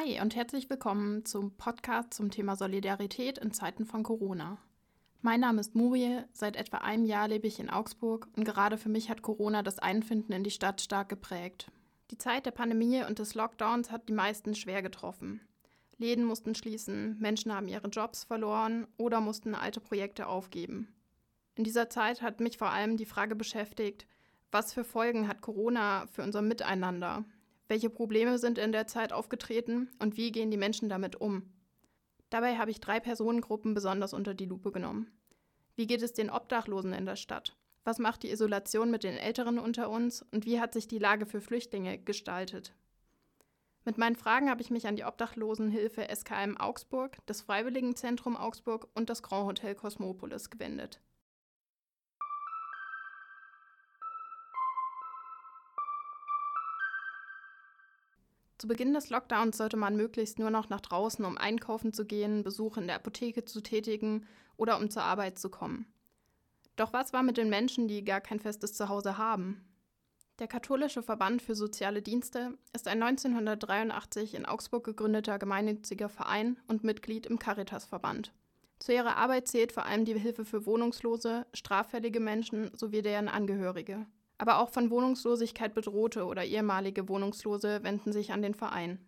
Hi und herzlich willkommen zum Podcast zum Thema Solidarität in Zeiten von Corona. Mein Name ist Muriel, seit etwa einem Jahr lebe ich in Augsburg und gerade für mich hat Corona das Einfinden in die Stadt stark geprägt. Die Zeit der Pandemie und des Lockdowns hat die meisten schwer getroffen. Läden mussten schließen, Menschen haben ihre Jobs verloren oder mussten alte Projekte aufgeben. In dieser Zeit hat mich vor allem die Frage beschäftigt, was für Folgen hat Corona für unser Miteinander, welche Probleme sind in der Zeit aufgetreten und wie gehen die Menschen damit um? Dabei habe ich drei Personengruppen besonders unter die Lupe genommen. Wie geht es den Obdachlosen in der Stadt? Was macht die Isolation mit den Älteren unter uns und wie hat sich die Lage für Flüchtlinge gestaltet? Mit meinen Fragen habe ich mich an die Obdachlosenhilfe SKM Augsburg, das Freiwilligenzentrum Augsburg und das Grand Hotel Cosmopolis gewendet. Zu Beginn des Lockdowns sollte man möglichst nur noch nach draußen, um einkaufen zu gehen, Besuche in der Apotheke zu tätigen oder um zur Arbeit zu kommen. Doch was war mit den Menschen, die gar kein festes Zuhause haben? Der Katholische Verband für Soziale Dienste ist ein 1983 in Augsburg gegründeter gemeinnütziger Verein und Mitglied im Caritasverband. Zu ihrer Arbeit zählt vor allem die Hilfe für Wohnungslose, straffällige Menschen sowie deren Angehörige. Aber auch von Wohnungslosigkeit bedrohte oder ehemalige Wohnungslose wenden sich an den Verein.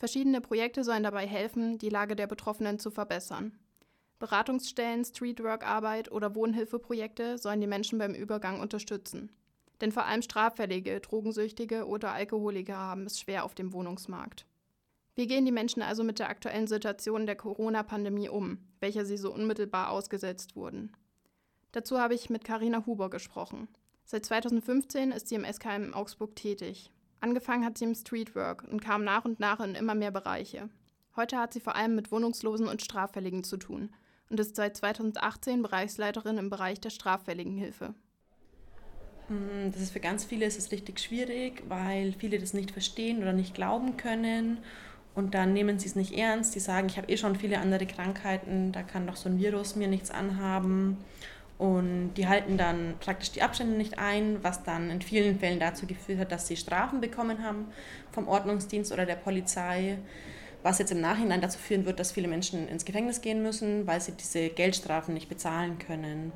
Verschiedene Projekte sollen dabei helfen, die Lage der Betroffenen zu verbessern. Beratungsstellen, Streetwork-Arbeit oder Wohnhilfeprojekte sollen die Menschen beim Übergang unterstützen. Denn vor allem Straffällige, Drogensüchtige oder Alkoholiker haben es schwer auf dem Wohnungsmarkt. Wie gehen die Menschen also mit der aktuellen Situation der Corona-Pandemie um, welcher sie so unmittelbar ausgesetzt wurden? Dazu habe ich mit Karina Huber gesprochen. Seit 2015 ist sie im SKM Augsburg tätig. Angefangen hat sie im Streetwork und kam nach und nach in immer mehr Bereiche. Heute hat sie vor allem mit Wohnungslosen und Straffälligen zu tun und ist seit 2018 Bereichsleiterin im Bereich der Straffälligenhilfe. Mm, das ist für ganz viele ist es richtig schwierig, weil viele das nicht verstehen oder nicht glauben können und dann nehmen sie es nicht ernst. Die sagen, ich habe eh schon viele andere Krankheiten, da kann doch so ein Virus mir nichts anhaben. Und die halten dann praktisch die Abstände nicht ein, was dann in vielen Fällen dazu geführt hat, dass sie Strafen bekommen haben vom Ordnungsdienst oder der Polizei, was jetzt im Nachhinein dazu führen wird, dass viele Menschen ins Gefängnis gehen müssen, weil sie diese Geldstrafen nicht bezahlen können.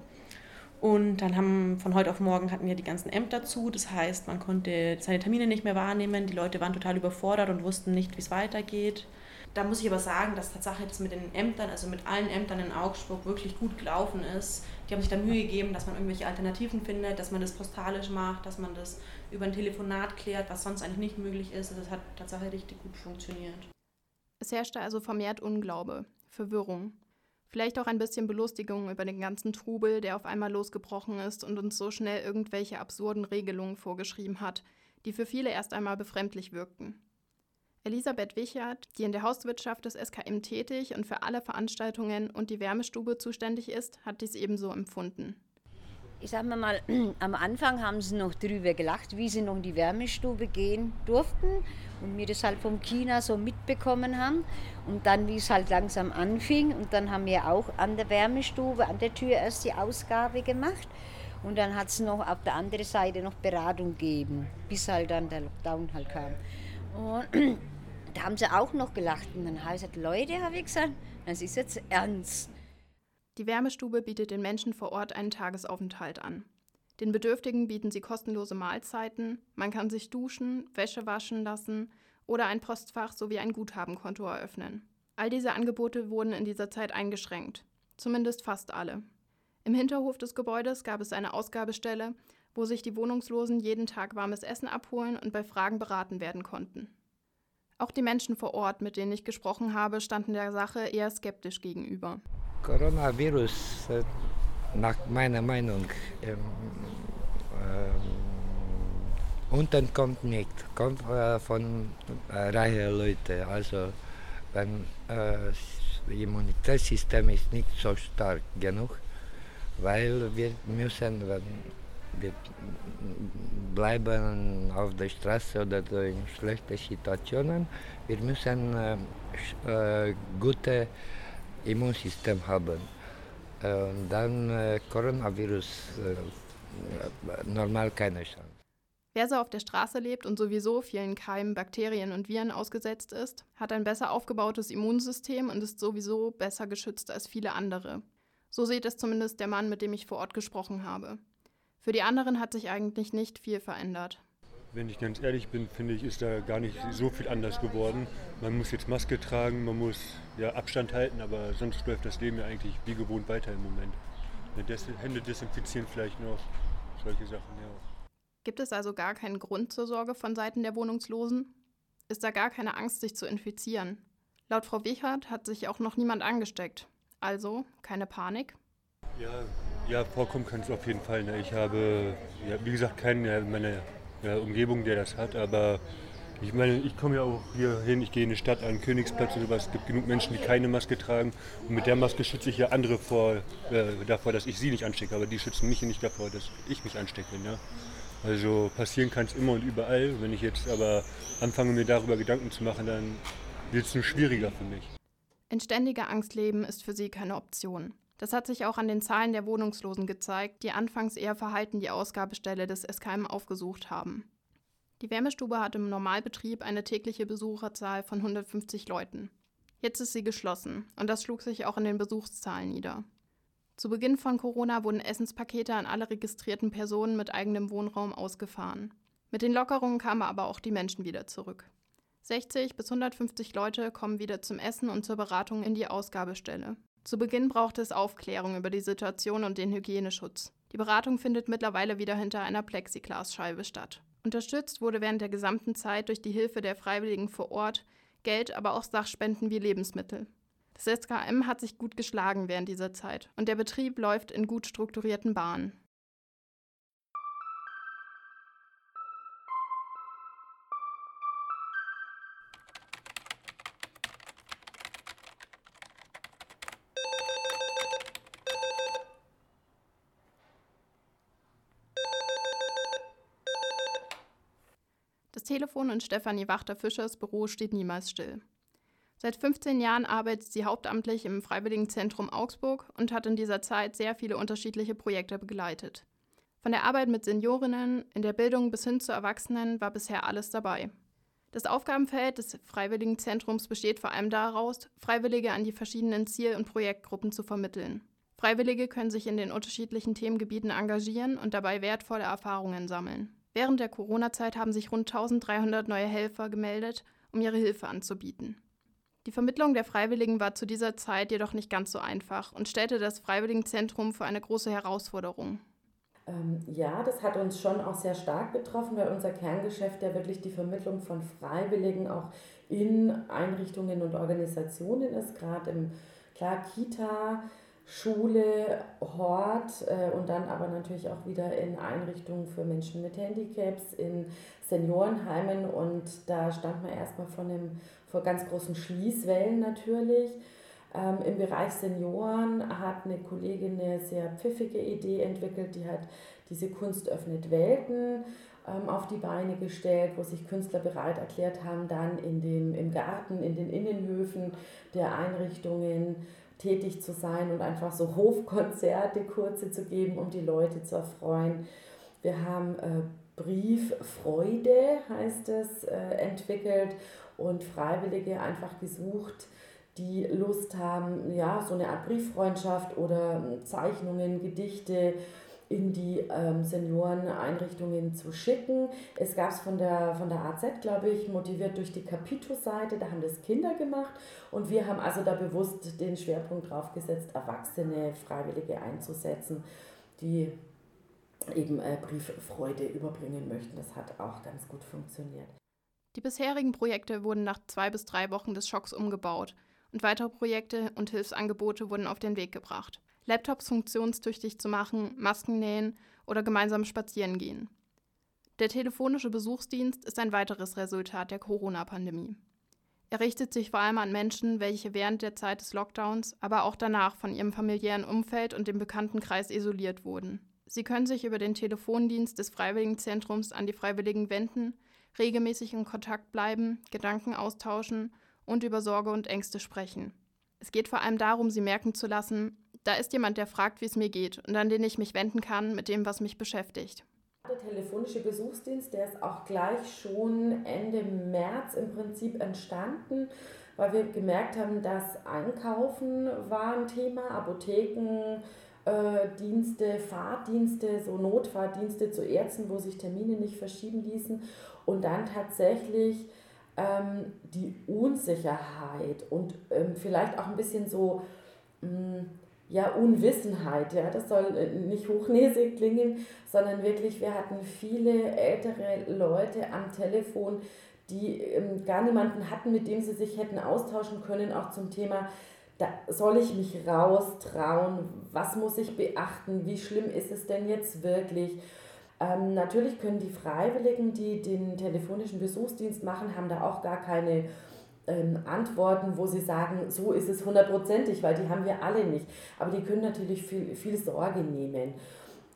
Und dann haben von heute auf morgen hatten wir die ganzen Ämter zu. Das heißt, man konnte seine Termine nicht mehr wahrnehmen. Die Leute waren total überfordert und wussten nicht, wie es weitergeht. Da muss ich aber sagen, dass Tatsache jetzt mit den Ämtern, also mit allen Ämtern in Augsburg wirklich gut gelaufen ist. Die haben sich da Mühe gegeben, dass man irgendwelche Alternativen findet, dass man das postalisch macht, dass man das über ein Telefonat klärt, was sonst eigentlich nicht möglich ist. Das hat Tatsache richtig gut funktioniert. Es herrschte also vermehrt Unglaube, Verwirrung. Vielleicht auch ein bisschen Belustigung über den ganzen Trubel, der auf einmal losgebrochen ist und uns so schnell irgendwelche absurden Regelungen vorgeschrieben hat, die für viele erst einmal befremdlich wirkten. Elisabeth Wichert, die in der Hauswirtschaft des SKM tätig und für alle Veranstaltungen und die Wärmestube zuständig ist, hat dies ebenso empfunden. Ich sag mal, am Anfang haben sie noch drüber gelacht, wie sie noch in die Wärmestube gehen durften und mir das halt vom China so mitbekommen haben. Und dann, wie es halt langsam anfing, und dann haben wir auch an der Wärmestube, an der Tür erst die Ausgabe gemacht. Und dann hat es noch auf der anderen Seite noch Beratung gegeben, bis halt dann der Lockdown halt kam. Und da haben sie auch noch gelacht. Und dann habe ich gesagt, Leute, habe ich gesagt, das ist jetzt ernst. Die Wärmestube bietet den Menschen vor Ort einen Tagesaufenthalt an. Den Bedürftigen bieten sie kostenlose Mahlzeiten, man kann sich duschen, Wäsche waschen lassen oder ein Postfach sowie ein Guthabenkonto eröffnen. All diese Angebote wurden in dieser Zeit eingeschränkt, zumindest fast alle. Im Hinterhof des Gebäudes gab es eine Ausgabestelle, wo sich die Wohnungslosen jeden Tag warmes Essen abholen und bei Fragen beraten werden konnten. Auch die Menschen vor Ort, mit denen ich gesprochen habe, standen der Sache eher skeptisch gegenüber. Coronavirus, äh, nach meiner Meinung, ähm, ähm, unten kommt nicht, kommt äh, von äh, reichen Leuten. Also wenn äh, das Immunitätssystem ist nicht so stark genug, weil wir müssen, wenn wir bleiben auf der Straße oder in schlechten Situationen. Wir müssen äh, äh, gute Immunsystem haben. Und dann äh, Coronavirus äh, normal keine Chance. Wer so auf der Straße lebt und sowieso vielen Keimen, Bakterien und Viren ausgesetzt ist, hat ein besser aufgebautes Immunsystem und ist sowieso besser geschützt als viele andere. So sieht es zumindest der Mann, mit dem ich vor Ort gesprochen habe. Für die anderen hat sich eigentlich nicht viel verändert. Wenn ich ganz ehrlich bin, finde ich, ist da gar nicht so viel anders geworden. Man muss jetzt Maske tragen, man muss ja, Abstand halten, aber sonst läuft das Leben ja eigentlich wie gewohnt weiter im Moment. Hände desinfizieren vielleicht noch, solche Sachen, ja. Gibt es also gar keinen Grund zur Sorge von Seiten der Wohnungslosen? Ist da gar keine Angst, sich zu infizieren? Laut Frau Wichert hat sich auch noch niemand angesteckt. Also keine Panik? Ja, ja vorkommen kann es auf jeden Fall. Ne? Ich habe, ja, wie gesagt, keinen in meiner ja, Umgebung, der das hat, aber ich meine, ich komme ja auch hier hin, ich gehe in die Stadt an den Königsplatz oder was. Es gibt genug Menschen, die keine Maske tragen. Und mit der Maske schütze ich ja andere vor, äh, davor, dass ich sie nicht anstecke. Aber die schützen mich nicht davor, dass ich mich anstecke. Ne? Also passieren kann es immer und überall. Wenn ich jetzt aber anfange, mir darüber Gedanken zu machen, dann wird es nur schwieriger für mich. In ständiger Angst leben ist für sie keine Option. Das hat sich auch an den Zahlen der Wohnungslosen gezeigt, die anfangs eher verhalten die Ausgabestelle des SKM aufgesucht haben. Die Wärmestube hat im Normalbetrieb eine tägliche Besucherzahl von 150 Leuten. Jetzt ist sie geschlossen und das schlug sich auch in den Besuchszahlen nieder. Zu Beginn von Corona wurden Essenspakete an alle registrierten Personen mit eigenem Wohnraum ausgefahren. Mit den Lockerungen kamen aber auch die Menschen wieder zurück. 60 bis 150 Leute kommen wieder zum Essen und zur Beratung in die Ausgabestelle. Zu Beginn brauchte es Aufklärung über die Situation und den Hygieneschutz. Die Beratung findet mittlerweile wieder hinter einer Plexiglasscheibe statt. Unterstützt wurde während der gesamten Zeit durch die Hilfe der Freiwilligen vor Ort Geld, aber auch Sachspenden wie Lebensmittel. Das SKM hat sich gut geschlagen während dieser Zeit und der Betrieb läuft in gut strukturierten Bahnen. Telefon in Stefanie Wachter-Fischers Büro steht niemals still. Seit 15 Jahren arbeitet sie hauptamtlich im Freiwilligenzentrum Augsburg und hat in dieser Zeit sehr viele unterschiedliche Projekte begleitet. Von der Arbeit mit Seniorinnen, in der Bildung bis hin zu Erwachsenen war bisher alles dabei. Das Aufgabenfeld des Freiwilligenzentrums besteht vor allem daraus, Freiwillige an die verschiedenen Ziel- und Projektgruppen zu vermitteln. Freiwillige können sich in den unterschiedlichen Themengebieten engagieren und dabei wertvolle Erfahrungen sammeln. Während der Corona-Zeit haben sich rund 1300 neue Helfer gemeldet, um ihre Hilfe anzubieten. Die Vermittlung der Freiwilligen war zu dieser Zeit jedoch nicht ganz so einfach und stellte das Freiwilligenzentrum für eine große Herausforderung. Ähm, ja, das hat uns schon auch sehr stark betroffen, weil unser Kerngeschäft ja wirklich die Vermittlung von Freiwilligen auch in Einrichtungen und Organisationen ist, gerade im klar Kita, Schule, Hort äh, und dann aber natürlich auch wieder in Einrichtungen für Menschen mit Handicaps, in Seniorenheimen und da stand man erstmal von einem vor ganz großen Schließwellen natürlich. Ähm, Im Bereich Senioren hat eine Kollegin eine sehr pfiffige Idee entwickelt, die hat diese Kunst öffnet Welten ähm, auf die Beine gestellt, wo sich Künstler bereit erklärt haben, dann in dem, im Garten, in den Innenhöfen der Einrichtungen tätig zu sein und einfach so Hofkonzerte kurze zu geben, um die Leute zu erfreuen. Wir haben äh, Brieffreude, heißt es, äh, entwickelt und Freiwillige einfach gesucht, die Lust haben, ja, so eine Art Brieffreundschaft oder ähm, Zeichnungen, Gedichte in die ähm, Senioreneinrichtungen zu schicken. Es gab es von der, von der AZ, glaube ich, motiviert durch die Capito-Seite, da haben das Kinder gemacht und wir haben also da bewusst den Schwerpunkt drauf gesetzt, Erwachsene, Freiwillige einzusetzen, die eben äh, Brieffreude überbringen möchten. Das hat auch ganz gut funktioniert. Die bisherigen Projekte wurden nach zwei bis drei Wochen des Schocks umgebaut und weitere Projekte und Hilfsangebote wurden auf den Weg gebracht. Laptops funktionstüchtig zu machen, Masken nähen oder gemeinsam spazieren gehen. Der telefonische Besuchsdienst ist ein weiteres Resultat der Corona-Pandemie. Er richtet sich vor allem an Menschen, welche während der Zeit des Lockdowns, aber auch danach von ihrem familiären Umfeld und dem Bekanntenkreis isoliert wurden. Sie können sich über den Telefondienst des Freiwilligenzentrums an die Freiwilligen wenden regelmäßig in Kontakt bleiben, Gedanken austauschen und über Sorge und Ängste sprechen. Es geht vor allem darum, sie merken zu lassen, da ist jemand, der fragt, wie es mir geht und an den ich mich wenden kann mit dem, was mich beschäftigt. Der telefonische Besuchsdienst, der ist auch gleich schon Ende März im Prinzip entstanden, weil wir gemerkt haben, dass Einkaufen war ein Thema, Apotheken, äh, Dienste, Fahrdienste, so Notfahrdienste zu Ärzten, wo sich Termine nicht verschieben ließen und dann tatsächlich ähm, die Unsicherheit und ähm, vielleicht auch ein bisschen so mh, mm, ja, Unwissenheit, ja, das soll äh, nicht hochnäsig klingen, sondern wirklich, wir hatten viele ältere Leute am Telefon, die ähm, gar niemanden hatten, mit dem sie sich hätten austauschen können, auch zum Thema, da soll ich mich raustrauen, was muss ich beachten, wie schlimm ist es denn jetzt wirklich? Ähm, natürlich können die Freiwilligen, die den telefonischen Besuchsdienst machen, haben da auch gar keine ähm, Antworten, wo sie sagen, so ist es hundertprozentig, weil die haben wir alle nicht. Aber die können natürlich viel, viel Sorge nehmen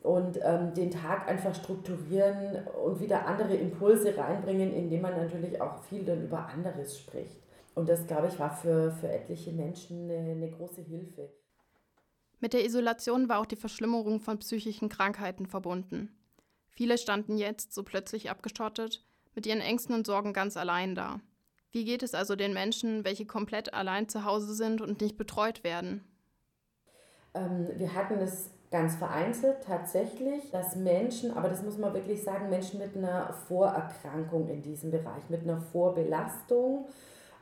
und ähm, den Tag einfach strukturieren und wieder andere Impulse reinbringen, indem man natürlich auch viel dann über anderes spricht. Und das, glaube ich, war für, für etliche Menschen eine, eine große Hilfe. Mit der Isolation war auch die Verschlimmerung von psychischen Krankheiten verbunden. Viele standen jetzt, so plötzlich abgeschottet, mit ihren Ängsten und Sorgen ganz allein da. Wie geht es also den Menschen, welche komplett allein zu Hause sind und nicht betreut werden? Ähm, wir hatten es ganz vereinzelt tatsächlich, dass Menschen, aber das muss man wirklich sagen, Menschen mit einer Vorerkrankung in diesem Bereich, mit einer Vorbelastung,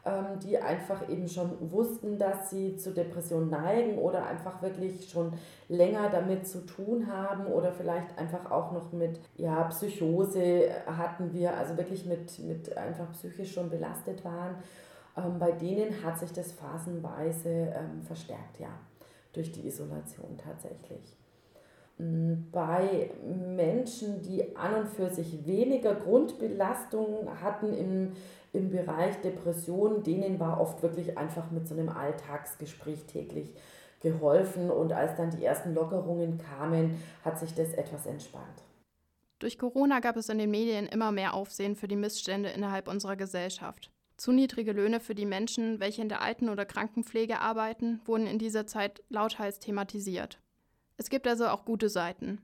ähm, die einfach eben schon wussten, dass sie zu Depressionen neigen oder einfach wirklich schon länger damit zu tun haben oder vielleicht einfach auch noch mit ja, Psychose hatten wir, also wirklich mit, mit einfach psychisch schon belastet waren. Ähm, bei denen hat sich das phasenweise ähm, verstärkt, ja, durch die Isolation tatsächlich bei Menschen, die an und für sich weniger Grundbelastung hatten im, im Bereich Depression, denen war oft wirklich einfach mit so einem Alltagsgespräch täglich geholfen und als dann die ersten Lockerungen kamen, hat sich das etwas entspannt. Durch Corona gab es in den Medien immer mehr Aufsehen für die Missstände innerhalb unserer Gesellschaft. Zu niedrige Löhne für die Menschen, welche in der Alten- oder Krankenpflege arbeiten, wurden in dieser Zeit lauthals thematisiert. Es gibt also auch gute Seiten.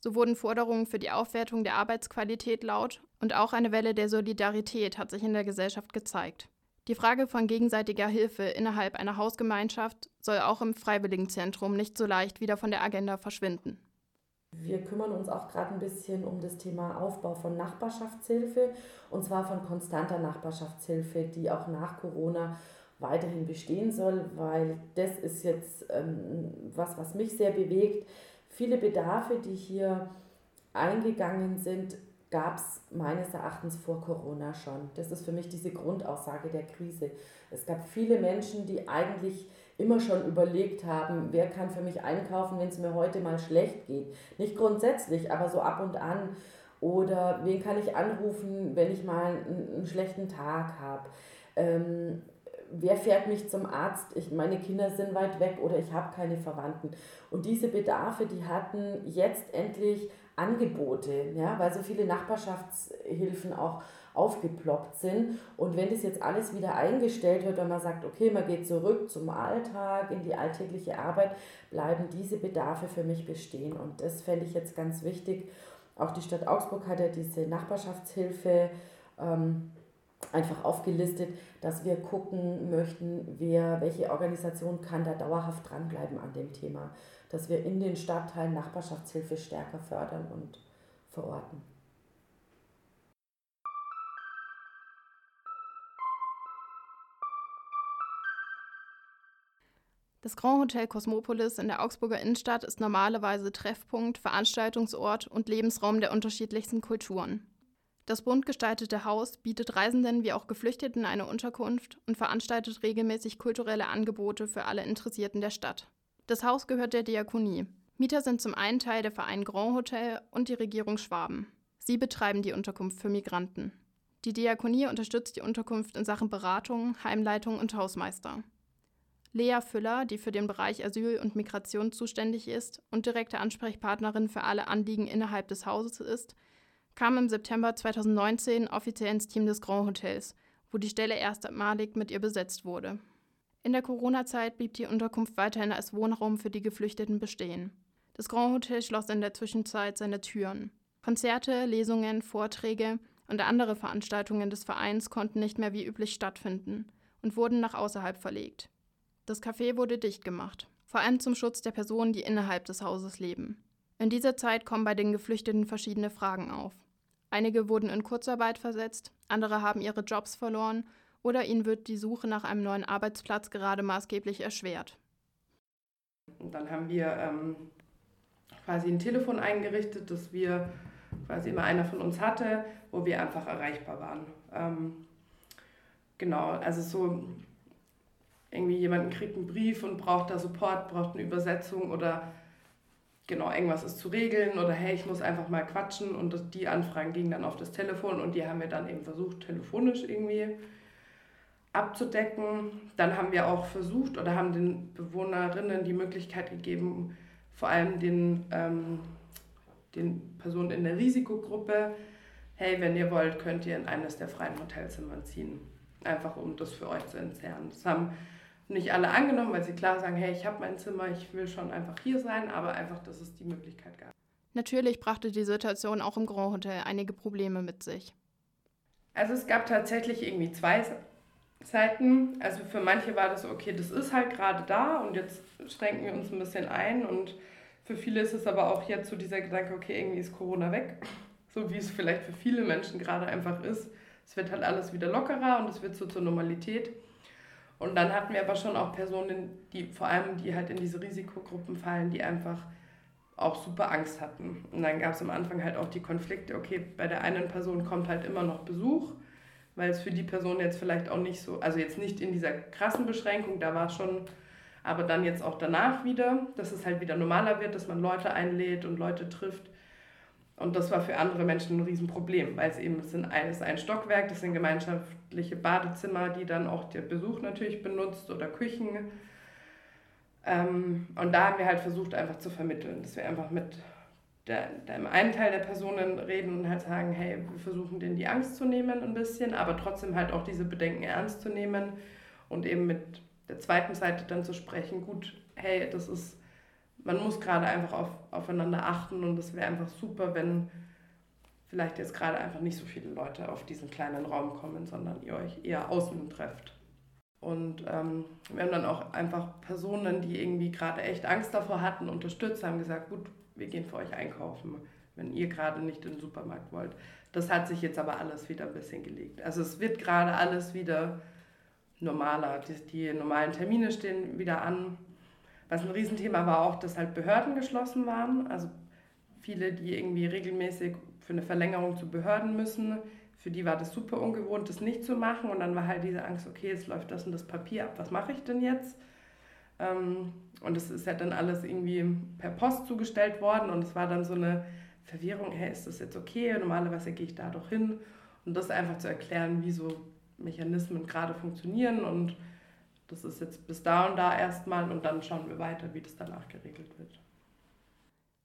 So wurden Forderungen für die Aufwertung der Arbeitsqualität laut und auch eine Welle der Solidarität hat sich in der Gesellschaft gezeigt. Die Frage von gegenseitiger Hilfe innerhalb einer Hausgemeinschaft soll auch im Freiwilligenzentrum nicht so leicht wieder von der Agenda verschwinden. Wir kümmern uns auch gerade ein bisschen um das Thema Aufbau von Nachbarschaftshilfe und zwar von konstanter Nachbarschaftshilfe, die auch nach Corona weiterhin bestehen soll, weil das ist jetzt ähm, was, was mich sehr bewegt. Viele Bedarfe, die hier eingegangen sind, gab es meines Erachtens vor Corona schon. Das ist für mich diese Grundaussage der Krise. Es gab viele Menschen, die eigentlich immer schon überlegt haben, wer kann für mich einkaufen, wenn es mir heute mal schlecht geht. Nicht grundsätzlich, aber so ab und an. Oder wen kann ich anrufen, wenn ich mal einen, einen schlechten Tag habe. Ähm, wer fährt mich zum Arzt? Ich, meine Kinder sind weit weg oder ich habe keine Verwandten. Und diese Bedarfe, die hatten jetzt endlich Angebote, ja, weil so viele Nachbarschaftshilfen auch aufgeploppt sind. Und wenn das jetzt alles wieder eingestellt wird, wenn man sagt, okay, man geht zurück zum Alltag, in die alltägliche Arbeit, bleiben diese Bedarfe für mich bestehen. Und das fände ich jetzt ganz wichtig. Auch die Stadt Augsburg hat ja diese Nachbarschaftshilfe ähm, einfach aufgelistet, dass wir gucken möchten, wer, welche Organisation kann da dauerhaft dranbleiben an dem Thema, dass wir in den Stadtteilen Nachbarschaftshilfe stärker fördern und verorten. Das Grand Hotel Cosmopolis in der Augsburger Innenstadt ist normalerweise Treffpunkt, Veranstaltungsort und Lebensraum der unterschiedlichsten Kulturen. Das bunt gestaltete Haus bietet Reisenden wie auch Geflüchteten eine Unterkunft und veranstaltet regelmäßig kulturelle Angebote für alle Interessierten der Stadt. Das Haus gehört der Diakonie. Mieter sind zum einen Teil der Verein Grand Hotel und die Regierung Schwaben. Sie betreiben die Unterkunft für Migranten. Die Diakonie unterstützt die Unterkunft in Sachen Beratung, Heimleitung und Hausmeister. Lea Füller, die für den Bereich Asyl und Migration zuständig ist und direkte Ansprechpartnerin für alle Anliegen innerhalb des Hauses ist, kam im September 2019 offiziell ins Team des Grand Hotels, wo die Stelle erstmalig mit ihr besetzt wurde. In der Corona-Zeit blieb die Unterkunft weiterhin als Wohnraum für die Geflüchteten bestehen. Das Grand Hotel schloss in der Zwischenzeit seine Türen. Konzerte, Lesungen, Vorträge und andere Veranstaltungen des Vereins konnten nicht mehr wie üblich stattfinden und wurden nach außerhalb verlegt. Das Café wurde dicht gemacht, vor allem zum Schutz der Personen, die innerhalb des Hauses leben. In dieser Zeit kommen bei den Geflüchteten verschiedene Fragen auf. Einige wurden in Kurzarbeit versetzt, andere haben ihre Jobs verloren oder ihnen wird die Suche nach einem neuen Arbeitsplatz gerade maßgeblich erschwert. Und dann haben wir ähm, quasi ein Telefon eingerichtet, das wir quasi immer einer von uns hatte, wo wir einfach erreichbar waren. Ähm, genau, also so irgendwie jemanden kriegt einen Brief und braucht da Support, braucht eine Übersetzung oder genau, irgendwas ist zu regeln oder hey, ich muss einfach mal quatschen und das, die Anfragen gingen dann auf das Telefon und die haben wir dann eben versucht, telefonisch irgendwie abzudecken. Dann haben wir auch versucht oder haben den Bewohnerinnen die Möglichkeit gegeben, vor allem den, ähm, den Personen in der Risikogruppe, hey, wenn ihr wollt, könnt ihr in eines der freien Hotelzimmer ziehen. Einfach um das für euch zu entzerren. Das haben nicht alle angenommen, weil sie klar sagen, hey, ich habe mein Zimmer, ich will schon einfach hier sein, aber einfach, dass es die Möglichkeit gab. Natürlich brachte die Situation auch im Grand Hotel einige Probleme mit sich. Also es gab tatsächlich irgendwie zwei Seiten. Also für manche war das okay, das ist halt gerade da und jetzt schränken wir uns ein bisschen ein und für viele ist es aber auch jetzt so dieser Gedanke, okay, irgendwie ist Corona weg, so wie es vielleicht für viele Menschen gerade einfach ist. Es wird halt alles wieder lockerer und es wird so zur Normalität. Und dann hatten wir aber schon auch Personen, die vor allem, die halt in diese Risikogruppen fallen, die einfach auch super Angst hatten. Und dann gab es am Anfang halt auch die Konflikte, okay, bei der einen Person kommt halt immer noch Besuch, weil es für die Person jetzt vielleicht auch nicht so, also jetzt nicht in dieser krassen Beschränkung, da war es schon, aber dann jetzt auch danach wieder, dass es halt wieder normaler wird, dass man Leute einlädt und Leute trifft. Und das war für andere Menschen ein Riesenproblem, weil es eben es sind ein, es ist ein Stockwerk, das sind gemeinschaftliche Badezimmer, die dann auch der Besuch natürlich benutzt oder Küchen. Ähm, und da haben wir halt versucht, einfach zu vermitteln, dass wir einfach mit dem einen Teil der Personen reden und halt sagen, hey, wir versuchen denen die Angst zu nehmen ein bisschen, aber trotzdem halt auch diese Bedenken ernst zu nehmen und eben mit der zweiten Seite dann zu sprechen, gut, hey, das ist man muss gerade einfach auf, aufeinander achten und es wäre einfach super, wenn vielleicht jetzt gerade einfach nicht so viele Leute auf diesen kleinen Raum kommen, sondern ihr euch eher außen trefft. Und ähm, wir haben dann auch einfach Personen, die irgendwie gerade echt Angst davor hatten, unterstützt, haben gesagt, gut, wir gehen für euch einkaufen, wenn ihr gerade nicht in den Supermarkt wollt. Das hat sich jetzt aber alles wieder ein bisschen gelegt. Also es wird gerade alles wieder normaler. Die, die normalen Termine stehen wieder an. Was ein Riesenthema war auch, dass halt Behörden geschlossen waren. Also viele, die irgendwie regelmäßig für eine Verlängerung zu Behörden müssen, für die war das super ungewohnt, das nicht zu machen. Und dann war halt diese Angst, okay, jetzt läuft das und das Papier ab, was mache ich denn jetzt? Ähm, und es ist ja dann alles irgendwie per Post zugestellt worden und es war dann so eine Verwirrung, hey, ist das jetzt okay? Normalerweise gehe ich da doch hin. Und das einfach zu erklären, wie so Mechanismen gerade funktionieren und das ist jetzt bis da und da erstmal und dann schauen wir weiter, wie das danach geregelt wird.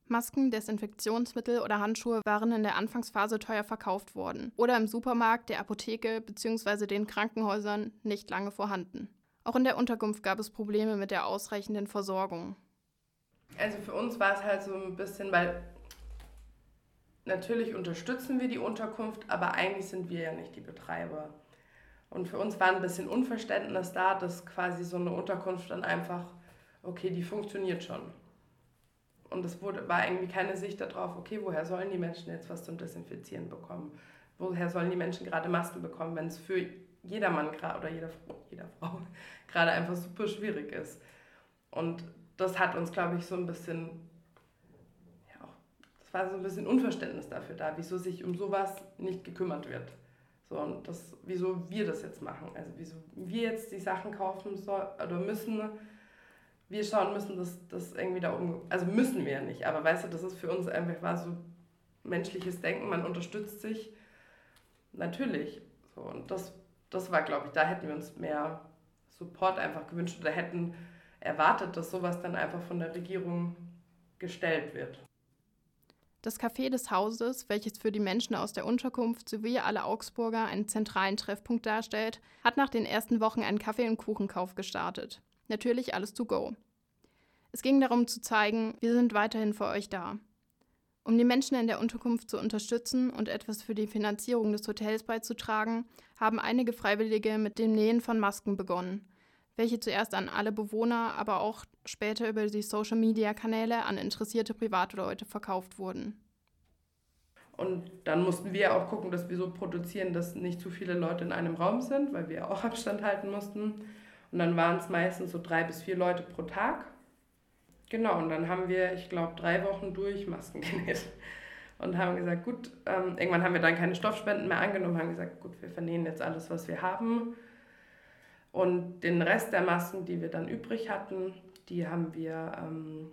Masken, Desinfektionsmittel oder Handschuhe waren in der Anfangsphase teuer verkauft worden oder im Supermarkt, der Apotheke bzw. den Krankenhäusern nicht lange vorhanden. Auch in der Unterkunft gab es Probleme mit der ausreichenden Versorgung. Also für uns war es halt so ein bisschen, weil natürlich unterstützen wir die Unterkunft, aber eigentlich sind wir ja nicht die Betreiber. Und für uns war ein bisschen Unverständnis da, dass quasi so eine Unterkunft dann einfach, okay, die funktioniert schon. Und es wurde, war irgendwie keine Sicht darauf, okay, woher sollen die Menschen jetzt was zum Desinfizieren bekommen? Woher sollen die Menschen gerade Masken bekommen, wenn es für jedermann gerade oder jeder, jeder Frau gerade einfach super schwierig ist? Und das hat uns, glaube ich, so ein bisschen, ja, das war so ein bisschen Unverständnis dafür da, wieso sich um sowas nicht gekümmert wird. So, und das, wieso wir das jetzt machen. Also wieso wir jetzt die Sachen kaufen soll, oder müssen, wir schauen müssen, dass das irgendwie da um. Also müssen wir ja nicht, aber weißt du, das ist für uns einfach war so menschliches Denken, man unterstützt sich natürlich. So, und das, das war, glaube ich, da hätten wir uns mehr Support einfach gewünscht oder hätten erwartet, dass sowas dann einfach von der Regierung gestellt wird. Das Café des Hauses, welches für die Menschen aus der Unterkunft sowie alle Augsburger einen zentralen Treffpunkt darstellt, hat nach den ersten Wochen einen Kaffee- und Kuchenkauf gestartet. Natürlich alles to go. Es ging darum zu zeigen, wir sind weiterhin für euch da. Um die Menschen in der Unterkunft zu unterstützen und etwas für die Finanzierung des Hotels beizutragen, haben einige Freiwillige mit dem Nähen von Masken begonnen, welche zuerst an alle Bewohner, aber auch später über die Social-Media-Kanäle an interessierte Privatleute verkauft wurden. Und dann mussten wir auch gucken, dass wir so produzieren, dass nicht zu viele Leute in einem Raum sind, weil wir auch Abstand halten mussten. Und dann waren es meistens so drei bis vier Leute pro Tag. Genau, und dann haben wir, ich glaube, drei Wochen durch Masken genäht. Und haben gesagt, gut, ähm, irgendwann haben wir dann keine Stoffspenden mehr angenommen, haben gesagt, gut, wir vernähen jetzt alles, was wir haben. Und den Rest der Masken, die wir dann übrig hatten, die haben wir ähm,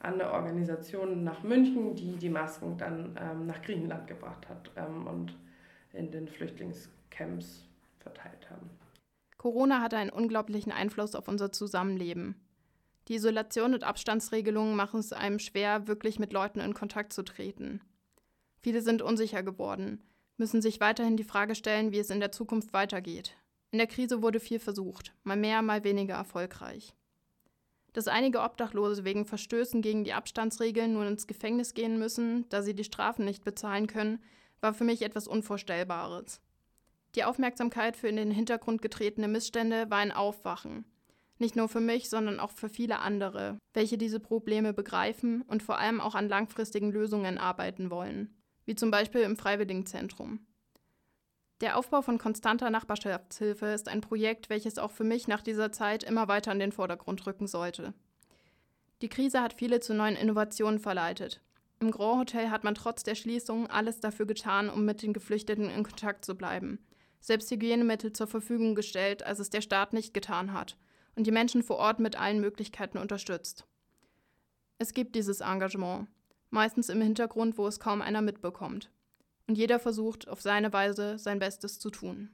an eine Organisation nach München, die die Masken dann ähm, nach Griechenland gebracht hat ähm, und in den Flüchtlingscamps verteilt haben. Corona hatte einen unglaublichen Einfluss auf unser Zusammenleben. Die Isolation und Abstandsregelungen machen es einem schwer, wirklich mit Leuten in Kontakt zu treten. Viele sind unsicher geworden, müssen sich weiterhin die Frage stellen, wie es in der Zukunft weitergeht. In der Krise wurde viel versucht, mal mehr, mal weniger erfolgreich. Dass einige Obdachlose wegen Verstößen gegen die Abstandsregeln nun ins Gefängnis gehen müssen, da sie die Strafen nicht bezahlen können, war für mich etwas Unvorstellbares. Die Aufmerksamkeit für in den Hintergrund getretene Missstände war ein Aufwachen, nicht nur für mich, sondern auch für viele andere, welche diese Probleme begreifen und vor allem auch an langfristigen Lösungen arbeiten wollen, wie zum Beispiel im Freiwilligenzentrum. Der Aufbau von konstanter Nachbarschaftshilfe ist ein Projekt, welches auch für mich nach dieser Zeit immer weiter in den Vordergrund rücken sollte. Die Krise hat viele zu neuen Innovationen verleitet. Im Grand Hotel hat man trotz der Schließung alles dafür getan, um mit den Geflüchteten in Kontakt zu bleiben. Selbst Hygienemittel zur Verfügung gestellt, als es der Staat nicht getan hat und die Menschen vor Ort mit allen Möglichkeiten unterstützt. Es gibt dieses Engagement, meistens im Hintergrund, wo es kaum einer mitbekommt. Und jeder versucht auf seine Weise sein Bestes zu tun.